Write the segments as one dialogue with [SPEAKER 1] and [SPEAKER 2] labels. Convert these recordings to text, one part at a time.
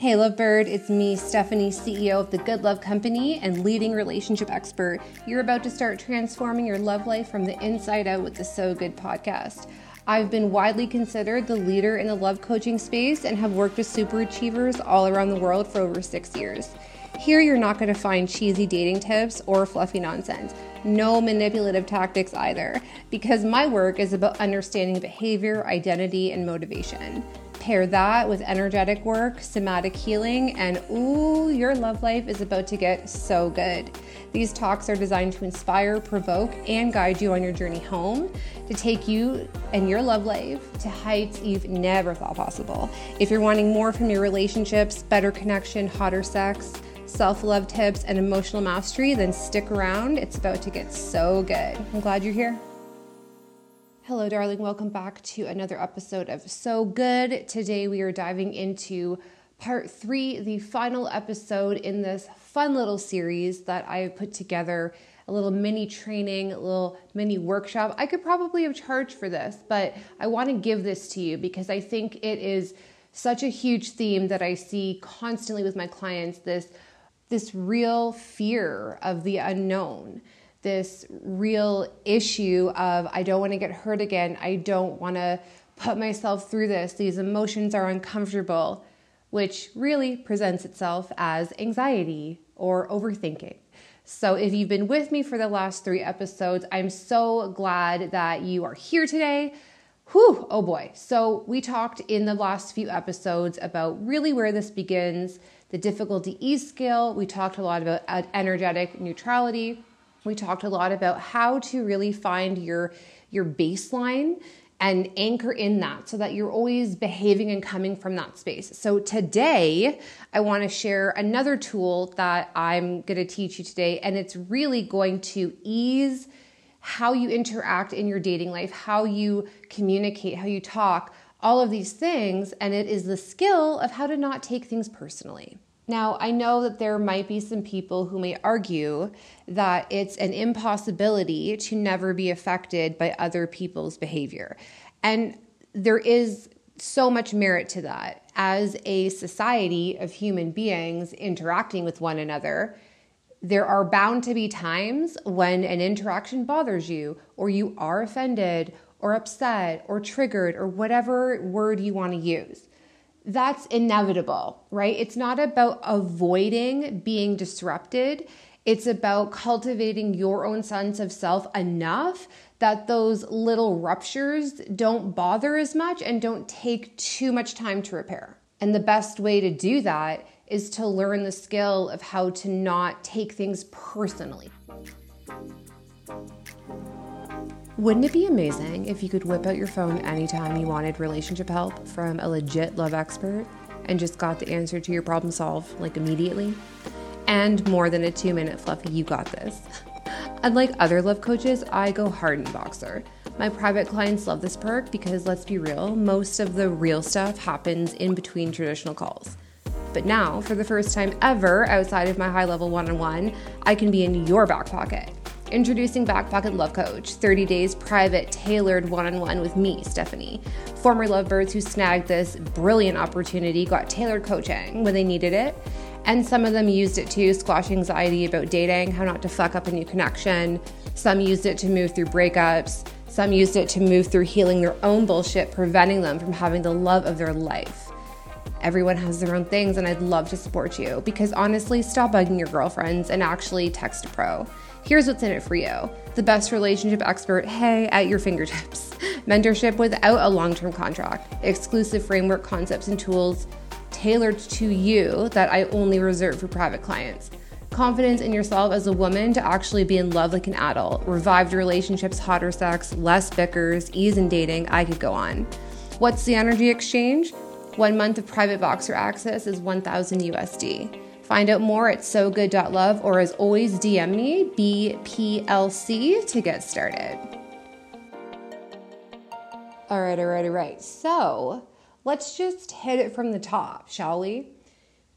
[SPEAKER 1] Hey, Lovebird, it's me, Stephanie, CEO of the Good Love Company and leading relationship expert. You're about to start transforming your love life from the inside out with the So Good podcast. I've been widely considered the leader in the love coaching space and have worked with super achievers all around the world for over six years. Here, you're not going to find cheesy dating tips or fluffy nonsense. No manipulative tactics either, because my work is about understanding behavior, identity, and motivation. Pair that with energetic work, somatic healing, and ooh, your love life is about to get so good. These talks are designed to inspire, provoke, and guide you on your journey home to take you and your love life to heights you've never thought possible. If you're wanting more from your relationships, better connection, hotter sex, self love tips, and emotional mastery, then stick around. It's about to get so good. I'm glad you're here. Hello, darling. Welcome back to another episode of So Good. Today we are diving into part three, the final episode in this fun little series that I put together. A little mini training, a little mini workshop. I could probably have charged for this, but I want to give this to you because I think it is such a huge theme that I see constantly with my clients this this real fear of the unknown, this real issue of, I don't want to get hurt again. I don't want to put myself through this. These emotions are uncomfortable, which really presents itself as anxiety or overthinking. So, if you've been with me for the last three episodes, I'm so glad that you are here today. Whew, oh boy. So, we talked in the last few episodes about really where this begins the difficulty E scale. We talked a lot about uh, energetic neutrality. We talked a lot about how to really find your your baseline and anchor in that so that you're always behaving and coming from that space. So today, I want to share another tool that I'm going to teach you today and it's really going to ease how you interact in your dating life, how you communicate, how you talk all of these things, and it is the skill of how to not take things personally. Now, I know that there might be some people who may argue that it's an impossibility to never be affected by other people's behavior. And there is so much merit to that. As a society of human beings interacting with one another, there are bound to be times when an interaction bothers you, or you are offended, or upset or triggered or whatever word you want to use. That's inevitable, right? It's not about avoiding being disrupted. It's about cultivating your own sense of self enough that those little ruptures don't bother as much and don't take too much time to repair. And the best way to do that is to learn the skill of how to not take things personally. Wouldn't it be amazing if you could whip out your phone anytime you wanted relationship help from a legit love expert and just got the answer to your problem solved like immediately? And more than a two minute fluffy, you got this. Unlike other love coaches, I go hard in Voxer. My private clients love this perk because let's be real, most of the real stuff happens in between traditional calls. But now, for the first time ever outside of my high level one on one, I can be in your back pocket. Introducing Back Pocket Love Coach, 30 days private, tailored one on one with me, Stephanie. Former lovebirds who snagged this brilliant opportunity got tailored coaching when they needed it. And some of them used it to squash anxiety about dating, how not to fuck up a new connection. Some used it to move through breakups. Some used it to move through healing their own bullshit, preventing them from having the love of their life. Everyone has their own things, and I'd love to support you because honestly, stop bugging your girlfriends and actually text a pro. Here's what's in it for you the best relationship expert, hey, at your fingertips. Mentorship without a long term contract, exclusive framework, concepts, and tools tailored to you that I only reserve for private clients. Confidence in yourself as a woman to actually be in love like an adult, revived relationships, hotter sex, less bickers, ease in dating. I could go on. What's the energy exchange? One month of private Voxer access is 1000 USD. Find out more at sogood.love or as always, DM me, BPLC, to get started. All right, all right, all right. So let's just hit it from the top, shall we?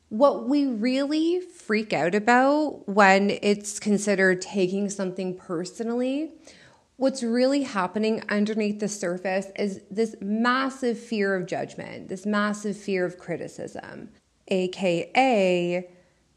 [SPEAKER 1] What we really freak out about when it's considered taking something personally, what's really happening underneath the surface is this massive fear of judgment, this massive fear of criticism aka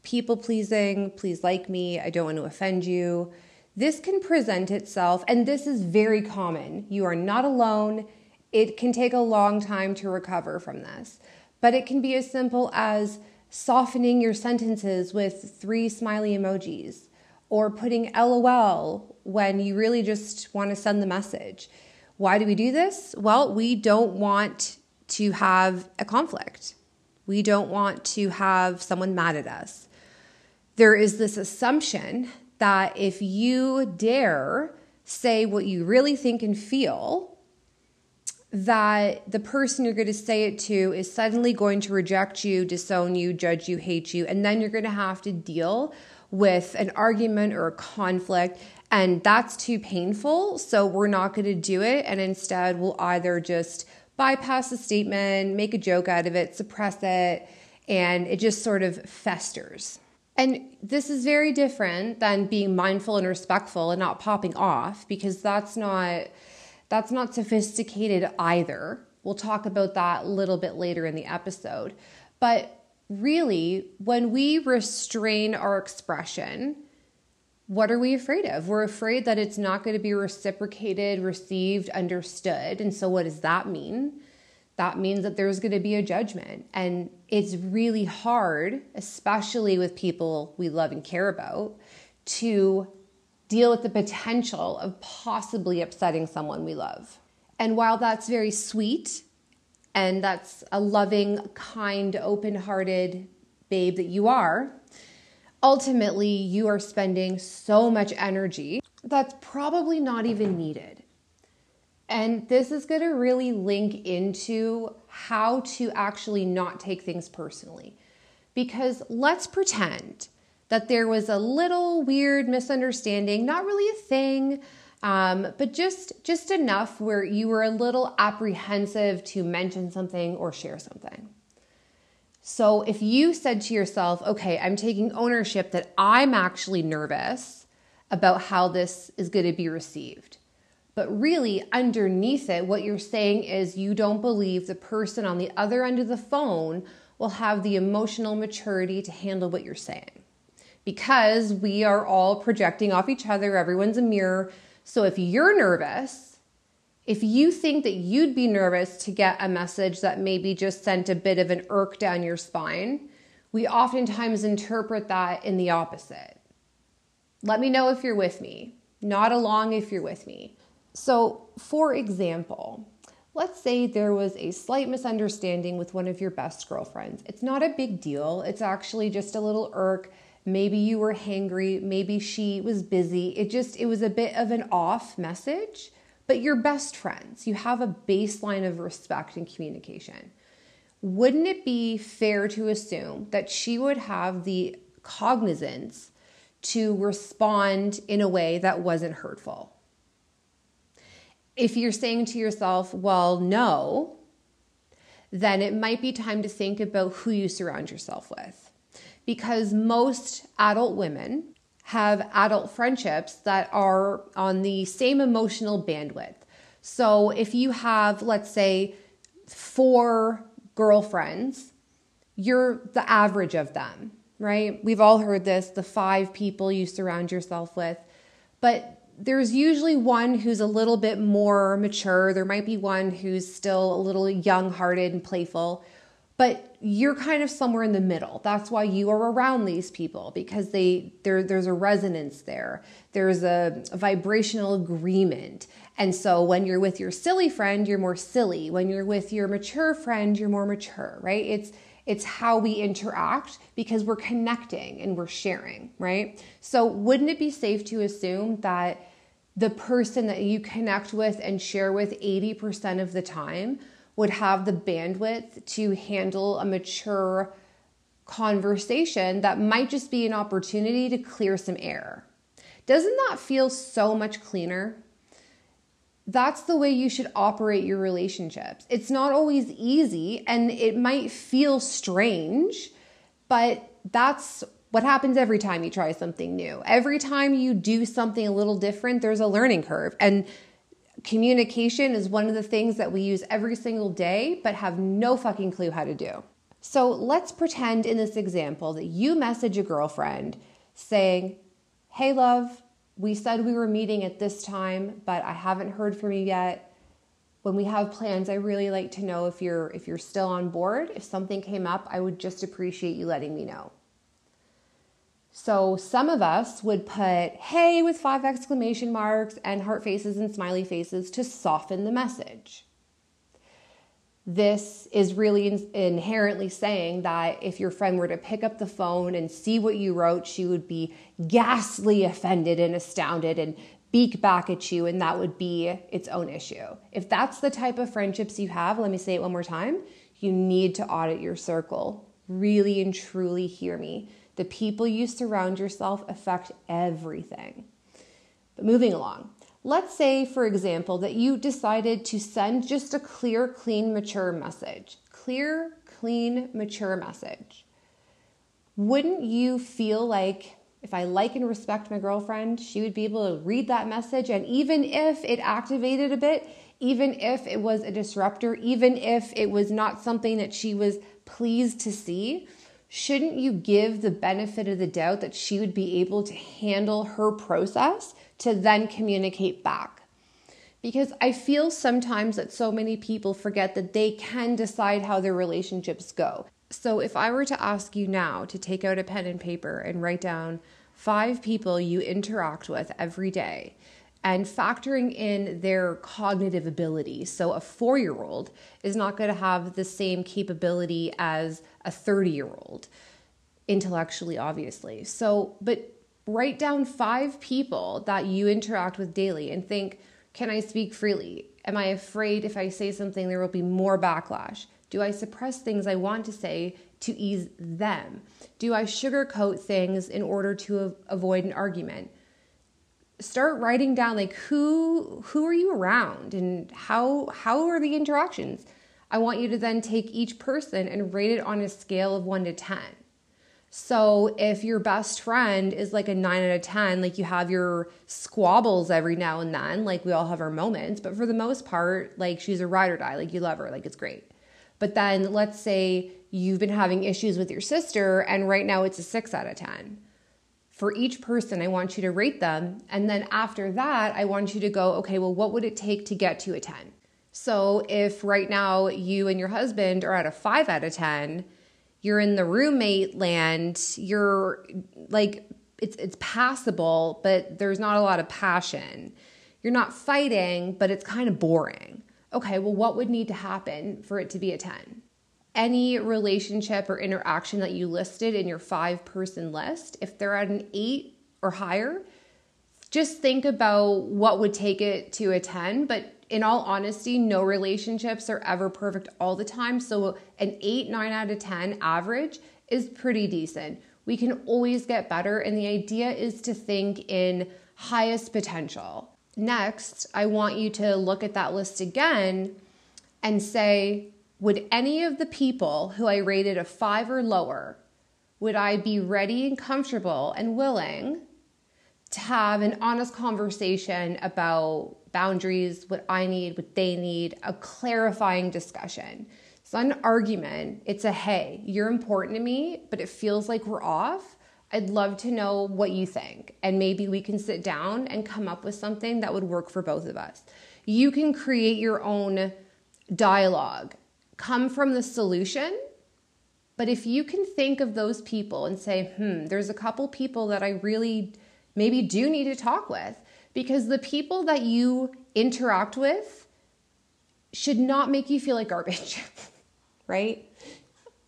[SPEAKER 1] people pleasing, please like me, I don't want to offend you. This can present itself, and this is very common. You are not alone. It can take a long time to recover from this, but it can be as simple as softening your sentences with three smiley emojis or putting LOL when you really just want to send the message. Why do we do this? Well, we don't want to have a conflict. We don't want to have someone mad at us. There is this assumption that if you dare say what you really think and feel, that the person you're going to say it to is suddenly going to reject you, disown you, judge you, hate you, and then you're going to have to deal with an argument or a conflict and that's too painful. So we're not going to do it. And instead, we'll either just bypass the statement, make a joke out of it, suppress it, and it just sort of festers. And this is very different than being mindful and respectful and not popping off because that's not that's not sophisticated either. We'll talk about that a little bit later in the episode. But really, when we restrain our expression, what are we afraid of? We're afraid that it's not going to be reciprocated, received, understood. And so, what does that mean? That means that there's going to be a judgment. And it's really hard, especially with people we love and care about, to deal with the potential of possibly upsetting someone we love. And while that's very sweet and that's a loving, kind, open hearted babe that you are, ultimately you are spending so much energy that's probably not even needed. And this is going to really link into how to actually not take things personally. Because let's pretend that there was a little weird misunderstanding, not really a thing, um, but just just enough where you were a little apprehensive to mention something or share something. So if you said to yourself, okay, I'm taking ownership that I'm actually nervous about how this is going to be received. But really, underneath it, what you're saying is you don't believe the person on the other end of the phone will have the emotional maturity to handle what you're saying. Because we are all projecting off each other, everyone's a mirror. So if you're nervous, if you think that you'd be nervous to get a message that maybe just sent a bit of an irk down your spine, we oftentimes interpret that in the opposite. Let me know if you're with me. not along if you're with me. So, for example, let's say there was a slight misunderstanding with one of your best girlfriends. It's not a big deal, it's actually just a little irk. Maybe you were hangry, maybe she was busy. It just, it was a bit of an off message but you're best friends. You have a baseline of respect and communication. Wouldn't it be fair to assume that she would have the cognizance to respond in a way that wasn't hurtful? If you're saying to yourself, well, no, then it might be time to think about who you surround yourself with. Because most adult women have adult friendships that are on the same emotional bandwidth. So if you have, let's say, four girlfriends, you're the average of them, right? We've all heard this the five people you surround yourself with. But there's usually one who's a little bit more mature. There might be one who's still a little young hearted and playful but you're kind of somewhere in the middle. That's why you are around these people because they there there's a resonance there. There's a, a, vibrational agreement. And so when you're with your silly friend you're more silly. When you're with your mature friend you're more mature right? It's it's how we interact because we're connecting and we're sharing right so wouldn't it be safe to assume that the person that you connect with and share with 80% of the time would have the bandwidth to handle a mature conversation that might just be an opportunity to clear some air. Doesn't that feel so much cleaner? That's the way you should operate your relationships. It's not always easy and it might feel strange, but that's what happens every time you try something new. Every time you do something a little different, there's a learning curve. And communication is one of the things that we use every single day, but have no fucking clue how to do. So let's pretend in this example that you message a girlfriend saying, Hey, love, we said we were meeting at this time, but I haven't heard from you yet. When we have plans, I really like to know if you're if you're still on board. If something came up, I would just appreciate you letting me know. So some of us would put hey with five exclamation marks and heart faces and smiley faces to soften the message. This is really in- inherently saying that if your friend were to pick up the phone and see what you wrote, she would be ghastly offended and astounded and beak back at you, and that would be its own issue. If that's the type of friendships you have, let me say it one more time you need to audit your circle. Really and truly hear me the people you surround yourself affect everything. But moving along, let's say, for example, that you decided to send just a clear, clean, mature message. Clear, clean, mature message. Wouldn't you feel like if I like and respect my girlfriend, she would be able to read that message? And even if it activated a bit, even if it was a disruptor, even if it was not something that she was pleased to see, shouldn't you give the benefit of the doubt that she would be able to handle her process to then communicate back? Because I feel sometimes that so many people forget that they can decide how their relationships go. So, if I were to ask you now to take out a pen and paper and write down five people you interact with every day and factoring in their cognitive ability. So, a four year old is not going to have the same capability as a 30 year old, intellectually, obviously. So, but write down five people that you interact with daily and think, can I speak freely? Am I afraid if I say something there will be more backlash? Do I suppress things I want to say to ease them? Do I sugarcoat things in order to avoid an argument? Start writing down like who who are you around and how how are the interactions? I want you to then take each person and rate it on a scale of 1 to 10. So if your best friend is like a 9 out of 10, like you have your squabbles every now and then, like we all have our moments, but for the most part, like she's a ride or die, like you love her, like it's great. But then let's say you've been having issues with your sister and right now it's a 6 out of 10. For each person, I want you to rate them. And then after that, I want you to go, okay, well, what would it take to get to a 10? So if right now you and your husband are at a 5 out of 10, you're in the roommate land, you're like, it's, it's passable, but there's not a lot of passion. You're not fighting, but it's kind of boring okay, well, what would need to happen for it to be a 10? Any relationship or interaction that you listed in your five person list, if they're at an eight or higher, just think about what would take it to a 10. But in all honesty, no relationships are ever perfect all the time. So an eight, nine out of 10 average is pretty decent. We can always get better. And the idea is to think in highest potential. Next, I want you to look at that list again and say, would any of the people who I rated a five or lower, would I be ready and comfortable and willing to have an honest conversation about boundaries, what I need, what they need, a clarifying discussion? It's not an argument. It's a hey, you're important to me, but it feels like we're off. I'd love to know what you think. And maybe we can sit down and come up with something that would work for both of us. You can create your own dialogue, come from the solution. But if you can think of those people and say, hmm, there's a couple people that I really maybe do need to talk with, because the people that you interact with should not make you feel like garbage, right?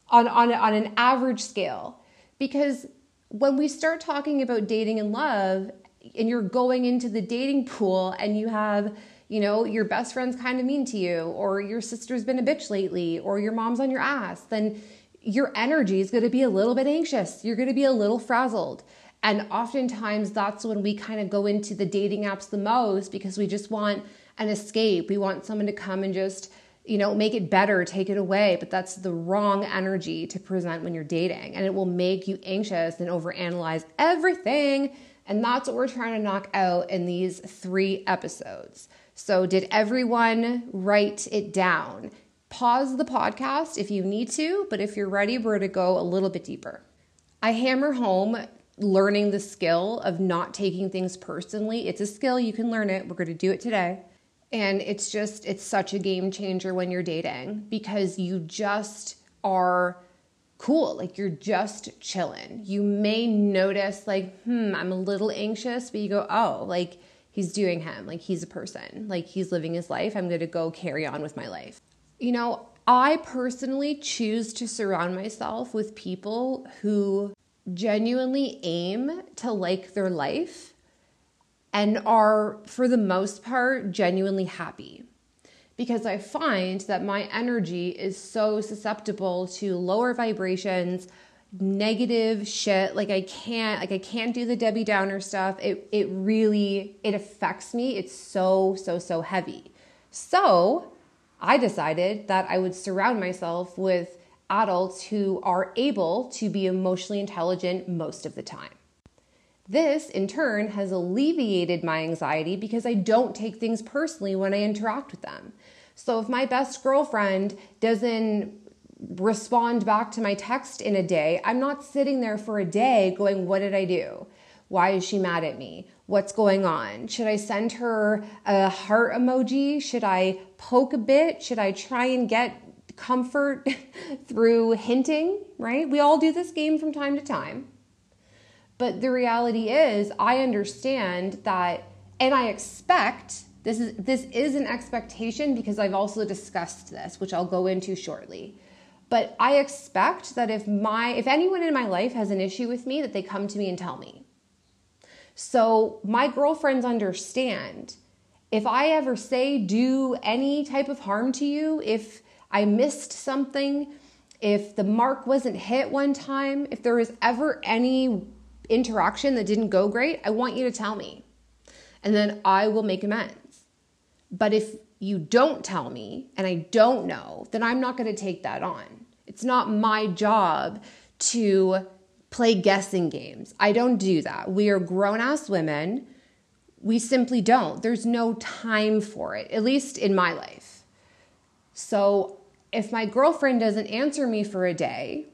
[SPEAKER 1] On, on, on an average scale. Because when we start talking about dating and love and you're going into the dating pool and you have you know your best friend's kind of mean to you or your sister's been a bitch lately or your mom's on your ass then your energy is going to be a little bit anxious you're going to be a little frazzled and oftentimes that's when we kind of go into the dating apps the most because we just want an escape we want someone to come and just you know, make it better, take it away, but that's the wrong energy to present when you're dating. And it will make you anxious and overanalyze everything. And that's what we're trying to knock out in these three episodes. So, did everyone write it down? Pause the podcast if you need to, but if you're ready, we're to go a little bit deeper. I hammer home learning the skill of not taking things personally. It's a skill, you can learn it. We're going to do it today. And it's just, it's such a game changer when you're dating because you just are cool. Like you're just chilling. You may notice, like, hmm, I'm a little anxious, but you go, oh, like he's doing him. Like he's a person. Like he's living his life. I'm going to go carry on with my life. You know, I personally choose to surround myself with people who genuinely aim to like their life and are, for the most part, genuinely happy. Because I find that my energy is so susceptible to lower vibrations, negative shit. Like I can't, like I can't do the Debbie Downer stuff. It it really it affects me. It's so so so heavy. So I decided that I would surround myself with adults who are able to be emotionally intelligent most of the time. This, in turn, has alleviated my anxiety because I don't take things personally when I interact with them. So if my best girlfriend doesn't respond back to my text in a day, I'm not sitting there for a day going, What did I do? Why is she mad at me? What's going on? Should I send her a heart emoji? Should I poke a bit? Should I try and get comfort through hinting, right? We all do this game from time to time. But the reality is, I understand that, and I expect this is this is an expectation because I've also discussed this, which I'll go into shortly. But I expect that if my if anyone in my life has an issue with me, that they come to me and tell me. So my girlfriends understand if I ever say do any type of harm to you, if I missed something, if the mark wasn't hit one time, if there was ever any interaction that didn't go great, I want you to tell me. And then I will make amends. But if you don't tell me and I don't know, then I'm not going to take that on. It's not my job to play guessing games. I don't do that. We are grown ass women. We simply don't. There's no time for it, at least in my life. So if my girlfriend doesn't answer me for a day,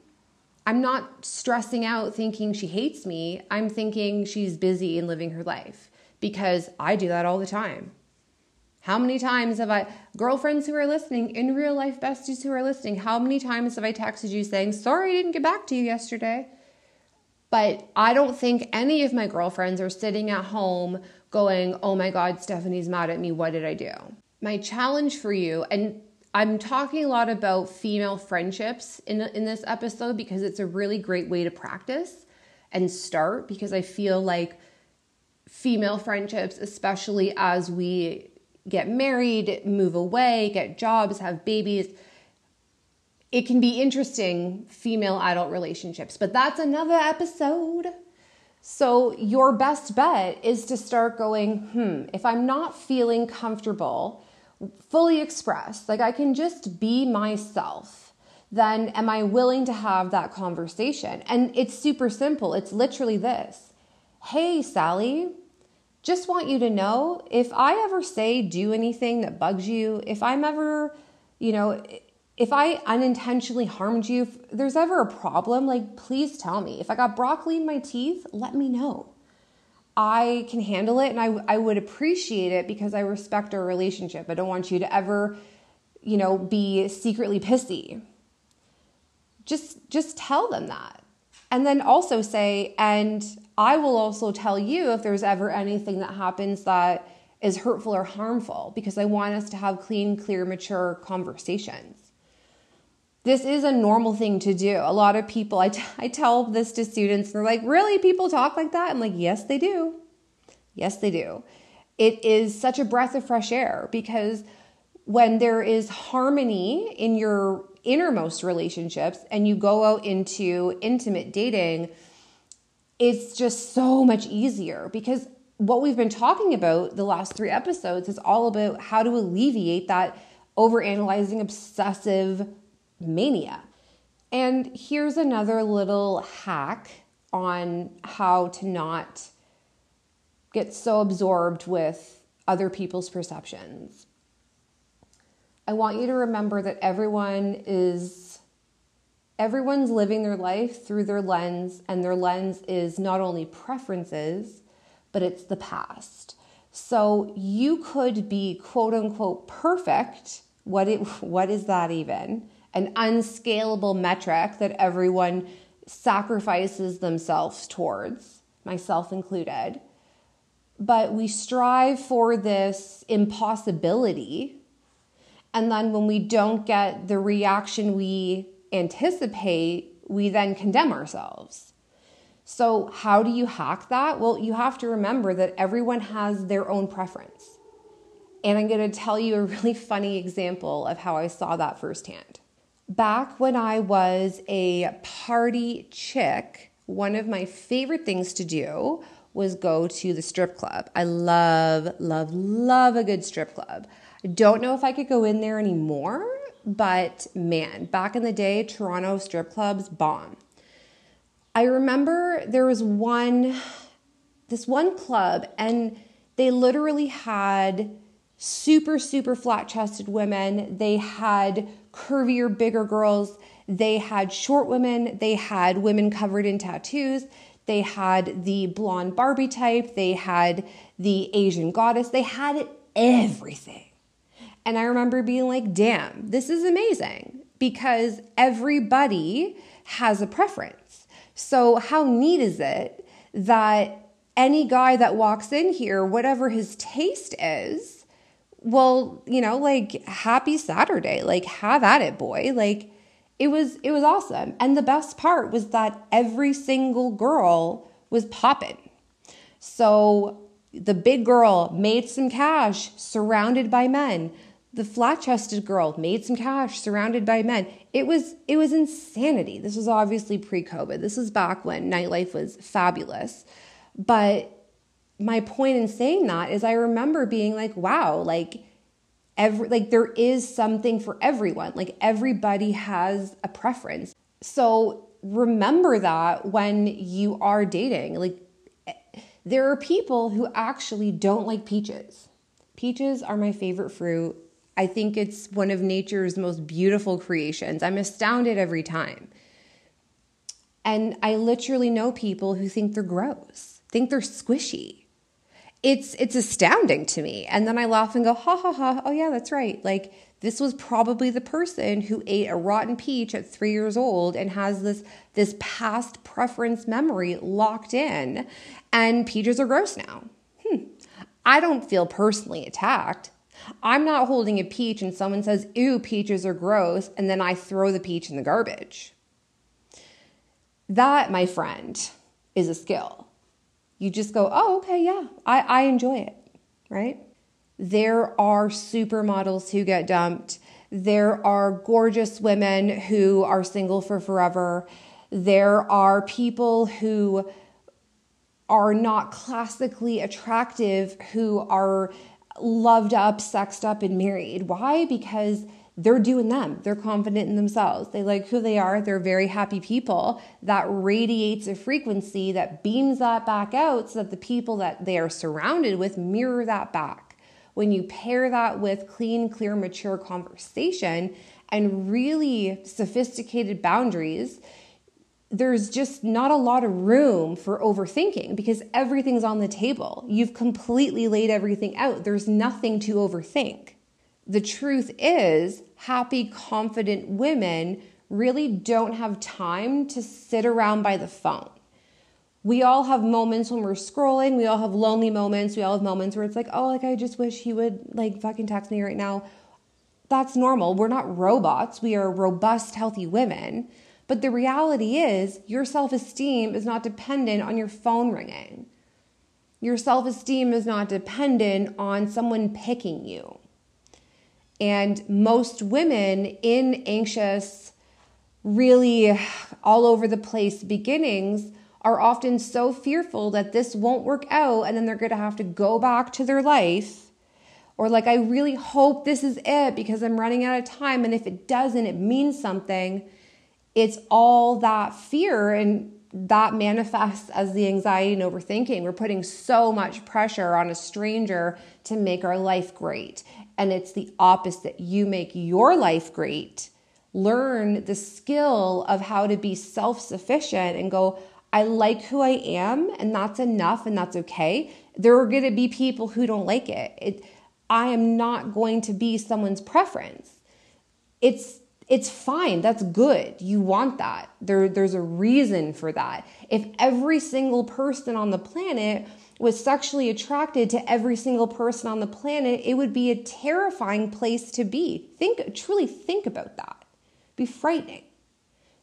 [SPEAKER 1] I'm not stressing out thinking she hates me. I'm thinking she's busy and living her life because I do that all the time. How many times have I, girlfriends who are listening, in real life besties who are listening, how many times have I texted you saying, sorry I didn't get back to you yesterday? But I don't think any of my girlfriends are sitting at home going, oh my God, Stephanie's mad at me. What did I do? My challenge for you, and I'm talking a lot about female friendships in, in this episode because it's a really great way to practice and start because I feel like female friendships, especially as we get married, move away, get jobs, have babies, it can be interesting female adult relationships, but that's another episode. So, your best bet is to start going, hmm, if I'm not feeling comfortable, fully expressed, like I can just be myself, then am I willing to have that conversation? And it's super simple. It's literally this Hey, Sally, just want you to know if I ever say do anything that bugs you, if I'm ever, you know, if I unintentionally harmed you, if there's ever a problem, like please tell me. If I got broccoli in my teeth, let me know. I can handle it and I, I would appreciate it because I respect our relationship. I don't want you to ever, you know, be secretly pissy. Just just tell them that. And then also say, and I will also tell you if there's ever anything that happens that is hurtful or harmful because I want us to have clean, clear, mature conversations this is a normal thing to do. A lot of people, I, t- I tell this to students, and they're like, really? People talk like that? I'm like, yes, they do. Yes, they do. It is such a breath of fresh air because when there is harmony in your innermost relationships and you go out into intimate dating, it's just so much easier because what we've been talking about the last three episodes is all about how to alleviate that overanalyzing obsessive mania. And here's another little hack on how to not get so absorbed with other people's perceptions. I want you to remember that everyone is everyone's living their life through their lens and their lens is not only preferences, but it's the past. So you could be quote unquote perfect. What it, what is that even? An unscalable metric that everyone sacrifices themselves towards, myself included. But we strive for this impossibility. And then when we don't get the reaction we anticipate, we then condemn ourselves. So, how do you hack that? Well, you have to remember that everyone has their own preference. And I'm going to tell you a really funny example of how I saw that firsthand. Back when I was a party chick, one of my favorite things to do was go to the strip club. I love, love, love a good strip club. I don't know if I could go in there anymore, but man, back in the day, Toronto strip clubs bomb. I remember there was one, this one club, and they literally had super, super flat chested women. They had curvier, bigger girls. They had short women. They had women covered in tattoos. They had the blonde Barbie type. They had the Asian goddess. They had everything. And I remember being like, damn, this is amazing because everybody has a preference. So, how neat is it that any guy that walks in here, whatever his taste is, well, you know, like happy Saturday, like have at it, boy. Like it was it was awesome. And the best part was that every single girl was popping. So the big girl made some cash surrounded by men. The flat-chested girl made some cash surrounded by men. It was it was insanity. This was obviously pre-COVID. This was back when nightlife was fabulous. But my point in saying that is I remember being like, wow, like every like there is something for everyone. Like everybody has a preference. So remember that when you are dating. Like there are people who actually don't like peaches. Peaches are my favorite fruit. I think it's one of nature's most beautiful creations. I'm astounded every time. And I literally know people who think they're gross, think they're squishy it's it's astounding to me. And then I laugh and go, ha ha ha, oh yeah, that's right. Like this was probably the person who ate a rotten peach at three years old and has this this past preference memory locked in, and peaches are gross now. Hmm. I don't feel personally attacked. I'm not holding a peach and someone says, ew, peaches are gross, and then I throw the peach in the garbage. That, my friend, is a skill you just go, oh, okay, yeah, I, I enjoy it, right? There are supermodels who get dumped. There are gorgeous women who are single for forever. There are people who are not classically attractive who are loved up, sexed up, and married. Why? Because they're doing them. They're confident in themselves. They like who they are. They're very happy people. That radiates a frequency that beams that back out so that the people that they are surrounded with mirror that back. When you pair that with clean, clear, mature conversation and really sophisticated boundaries, there's just not a lot of room for overthinking because everything's on the table. You've completely laid everything out. There's nothing to overthink the truth is, happy, confident women really don't have time to sit around by the phone. We all have moments when we're scrolling, we all have lonely moments, we all have moments where it's like, oh, like I just wish he would like fucking text me right now. That's normal. We're not robots. We are robust, healthy women. But the reality is, your self esteem is not dependent on your phone ringing. Your self esteem is not dependent on someone picking you. And most women in anxious, really all over the place beginnings are often so fearful that this won't work out and then they're going to have to go back to their life. Or, like, I really hope this is it because I'm running out of time. And if it doesn't, it means something. It's all that fear and that manifests as the anxiety and overthinking. We're putting so much pressure on a stranger to make our life great. And it's the opposite. You make your life great, learn the skill of how to be self sufficient and go, I like who I am, and that's enough, and that's okay. There are going to be people who don't like it. it I am not going to be someone's preference. It's it's fine. That's good. You want that. There, there's a reason for that. If every single person on the planet was sexually attracted to every single person on the planet, it would be a terrifying place to be. Think, truly think about that. Be frightening.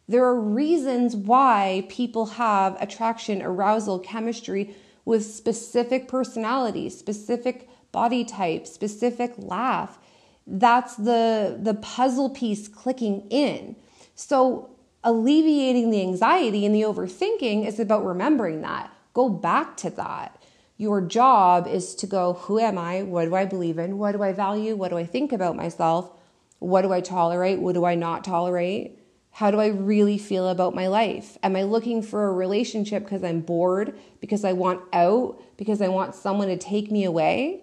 [SPEAKER 1] There are reasons why people have attraction, arousal, chemistry with specific personalities, specific body types, specific laugh. That's the, the puzzle piece clicking in. So, alleviating the anxiety and the overthinking is about remembering that. Go back to that. Your job is to go, who am I? What do I believe in? What do I value? What do I think about myself? What do I tolerate? What do I not tolerate? How do I really feel about my life? Am I looking for a relationship because I'm bored, because I want out, because I want someone to take me away?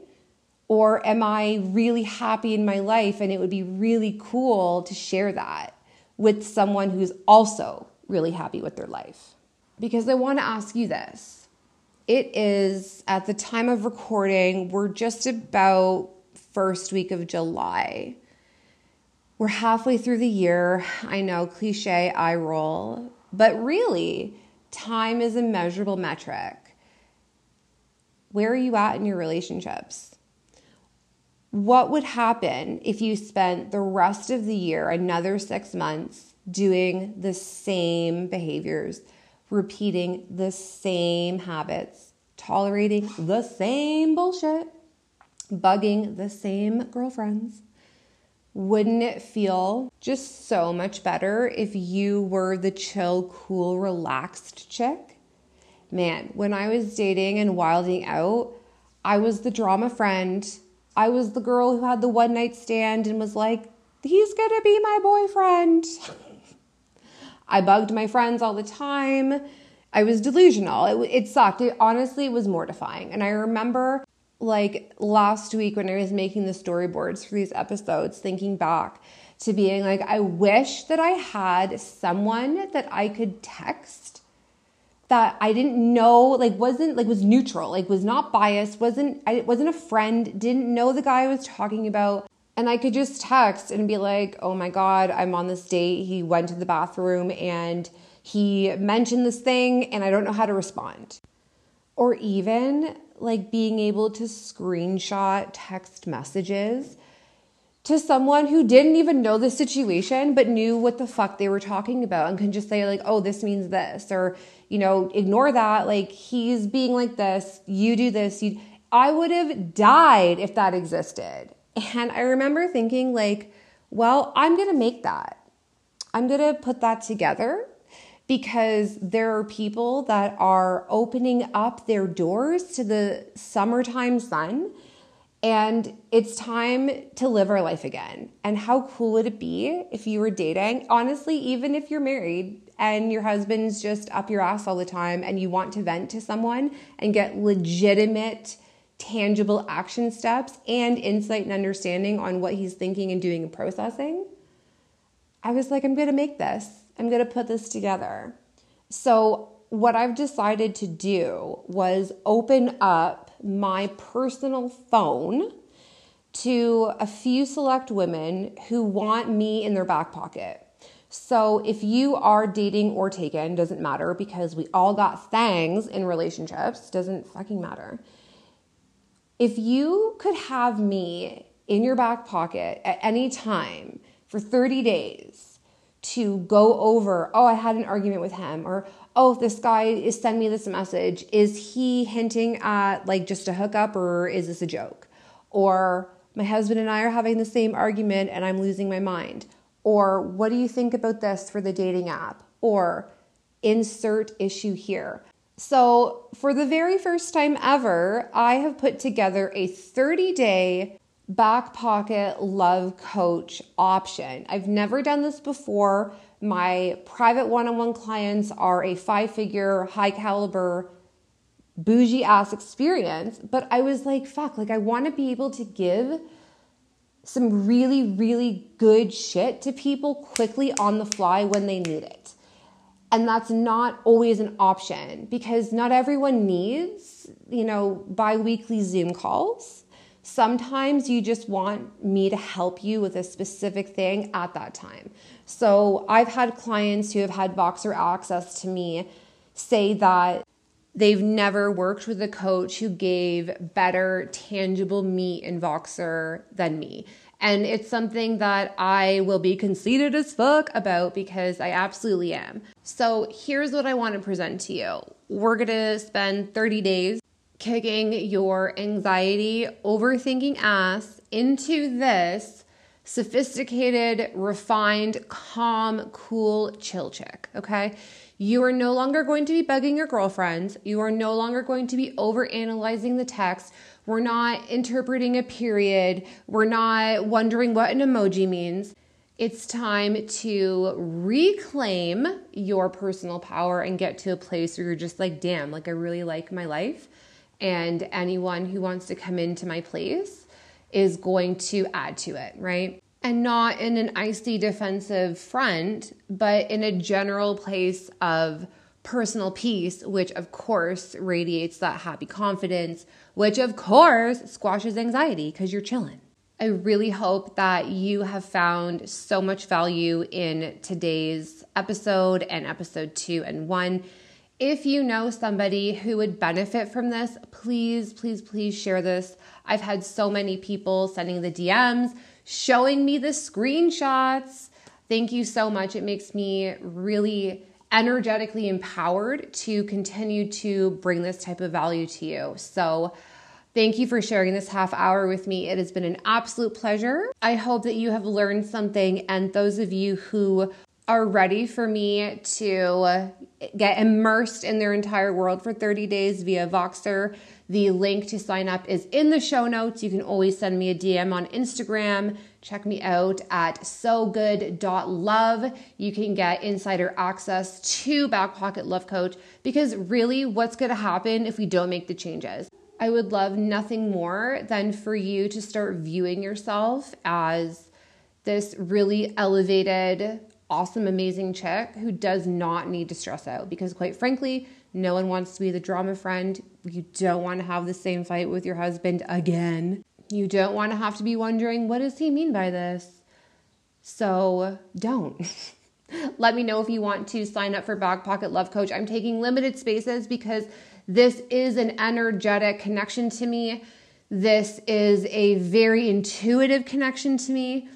[SPEAKER 1] Or am I really happy in my life and it would be really cool to share that with someone who's also really happy with their life? Because I want to ask you this it is at the time of recording, we're just about first week of July. We're halfway through the year. I know, cliche, I roll, but really, time is a measurable metric. Where are you at in your relationships? What would happen if you spent the rest of the year, another six months, doing the same behaviors? Repeating the same habits, tolerating the same bullshit, bugging the same girlfriends. Wouldn't it feel just so much better if you were the chill, cool, relaxed chick? Man, when I was dating and wilding out, I was the drama friend. I was the girl who had the one night stand and was like, he's gonna be my boyfriend. I bugged my friends all the time. I was delusional. It, it sucked. It honestly was mortifying. And I remember like last week when I was making the storyboards for these episodes, thinking back to being like, I wish that I had someone that I could text that I didn't know, like wasn't like was neutral, like was not biased, wasn't I wasn't a friend, didn't know the guy I was talking about, and I could just text and be like, oh my God, I'm on this date. He went to the bathroom and he mentioned this thing and I don't know how to respond. Or even like being able to screenshot text messages to someone who didn't even know the situation but knew what the fuck they were talking about and can just say like oh this means this or you know ignore that like he's being like this you do this you I would have died if that existed and I remember thinking, like, well, I'm going to make that. I'm going to put that together because there are people that are opening up their doors to the summertime sun and it's time to live our life again. And how cool would it be if you were dating? Honestly, even if you're married and your husband's just up your ass all the time and you want to vent to someone and get legitimate tangible action steps and insight and understanding on what he's thinking and doing and processing, I was like, I'm going to make this. I'm going to put this together. So, what I've decided to do was open up my personal phone to a few select women who want me in their back pocket. So, if you are dating or taken, doesn't matter because we all got things in relationships, doesn't fucking matter. If you could have me in your back pocket at any time for 30 days to go over, oh, I had an argument with him, or oh, this guy is sending me this message. Is he hinting at like just a hookup or is this a joke? Or my husband and I are having the same argument and I'm losing my mind. Or what do you think about this for the dating app? Or insert issue here. So, for the very first time ever, I have put together a 30 day back pocket love coach option. I've never done this before. My private one on one clients are a five figure, high caliber, bougie ass experience. But I was like, fuck, like I want to be able to give some really, really good shit to people quickly on the fly when they need it. And that's not always an option because not everyone needs, you know, bi weekly Zoom calls. Sometimes you just want me to help you with a specific thing at that time. So I've had clients who have had Voxer access to me say that they've never worked with a coach who gave better tangible meat in Voxer than me. And it's something that I will be conceited as fuck about because I absolutely am. So here's what I want to present to you. We're to spend 30 days kicking your anxiety, overthinking ass into this sophisticated, refined, calm, cool, chill chick. Okay. You are no longer going to be bugging your girlfriends. You are no longer going to be over analyzing the text. We're not interpreting a period. We're not wondering what an emoji means. It's time to reclaim your personal power and get to a place where you're just like, damn, like I really like my life. And anyone who wants to come into my place is going to add to it, right? and not in an icy defensive front, but in a general place of personal peace, which of course radiates that happy confidence, which of course squashes anxiety because you're chilling. I really hope that you have found so much value in today's episode and episode two and one. If you know somebody who would benefit from this, please, please, please share this. I've had so many people sending the DMs showing me the screenshots. Thank you so much. It makes me really energetically empowered to continue to bring this type of value to you. So, Thank you for sharing this half hour with me. It has been an absolute pleasure. I hope that you have learned something, and those of you who are ready for me to get immersed in their entire world for 30 days via Voxer, the link to sign up is in the show notes. You can always send me a DM on Instagram. Check me out at sogood.love. You can get insider access to Back Pocket Love Coach because really, what's going to happen if we don't make the changes? I would love nothing more than for you to start viewing yourself as this really elevated, awesome, amazing chick who does not need to stress out because, quite frankly, no one wants to be the drama friend. You don't want to have the same fight with your husband again. You don't want to have to be wondering, what does he mean by this? So don't. Let me know if you want to sign up for Back Pocket Love Coach. I'm taking limited spaces because this is an energetic connection to me. This is a very intuitive connection to me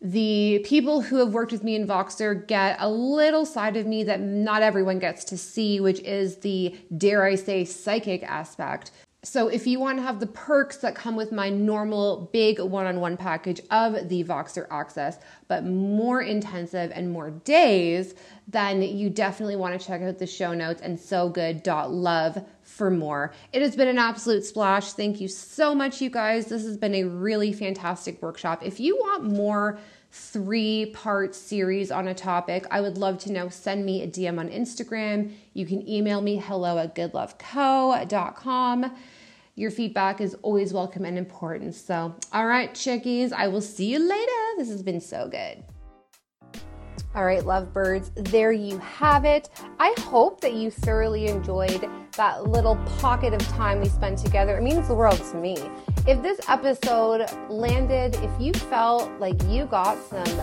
[SPEAKER 1] the people who have worked with me in Voxer get a little side of me that not everyone gets to see, which is the, dare I say, psychic aspect. So, if you want to have the perks that come with my normal big one on one package of the Voxer Access, but more intensive and more days, then you definitely want to check out the show notes and so good.love for more. It has been an absolute splash. Thank you so much, you guys. This has been a really fantastic workshop. If you want more, three part series on a topic, I would love to know. Send me a DM on Instagram. You can email me hello at goodloveco.com. Your feedback is always welcome and important. So, all right, chickies, I will see you later. This has been so good. All right, lovebirds, there you have it. I hope that you thoroughly enjoyed that little pocket of time we spent together. It means the world to me. If this episode landed, if you felt like you got some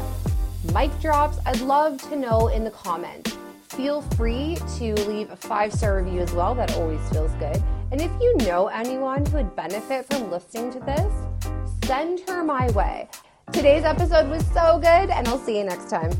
[SPEAKER 1] mic drops, I'd love to know in the comments. Feel free to leave a five star review as well, that always feels good. And if you know anyone who would benefit from listening to this, send her my way. Today's episode was so good, and I'll see you next time.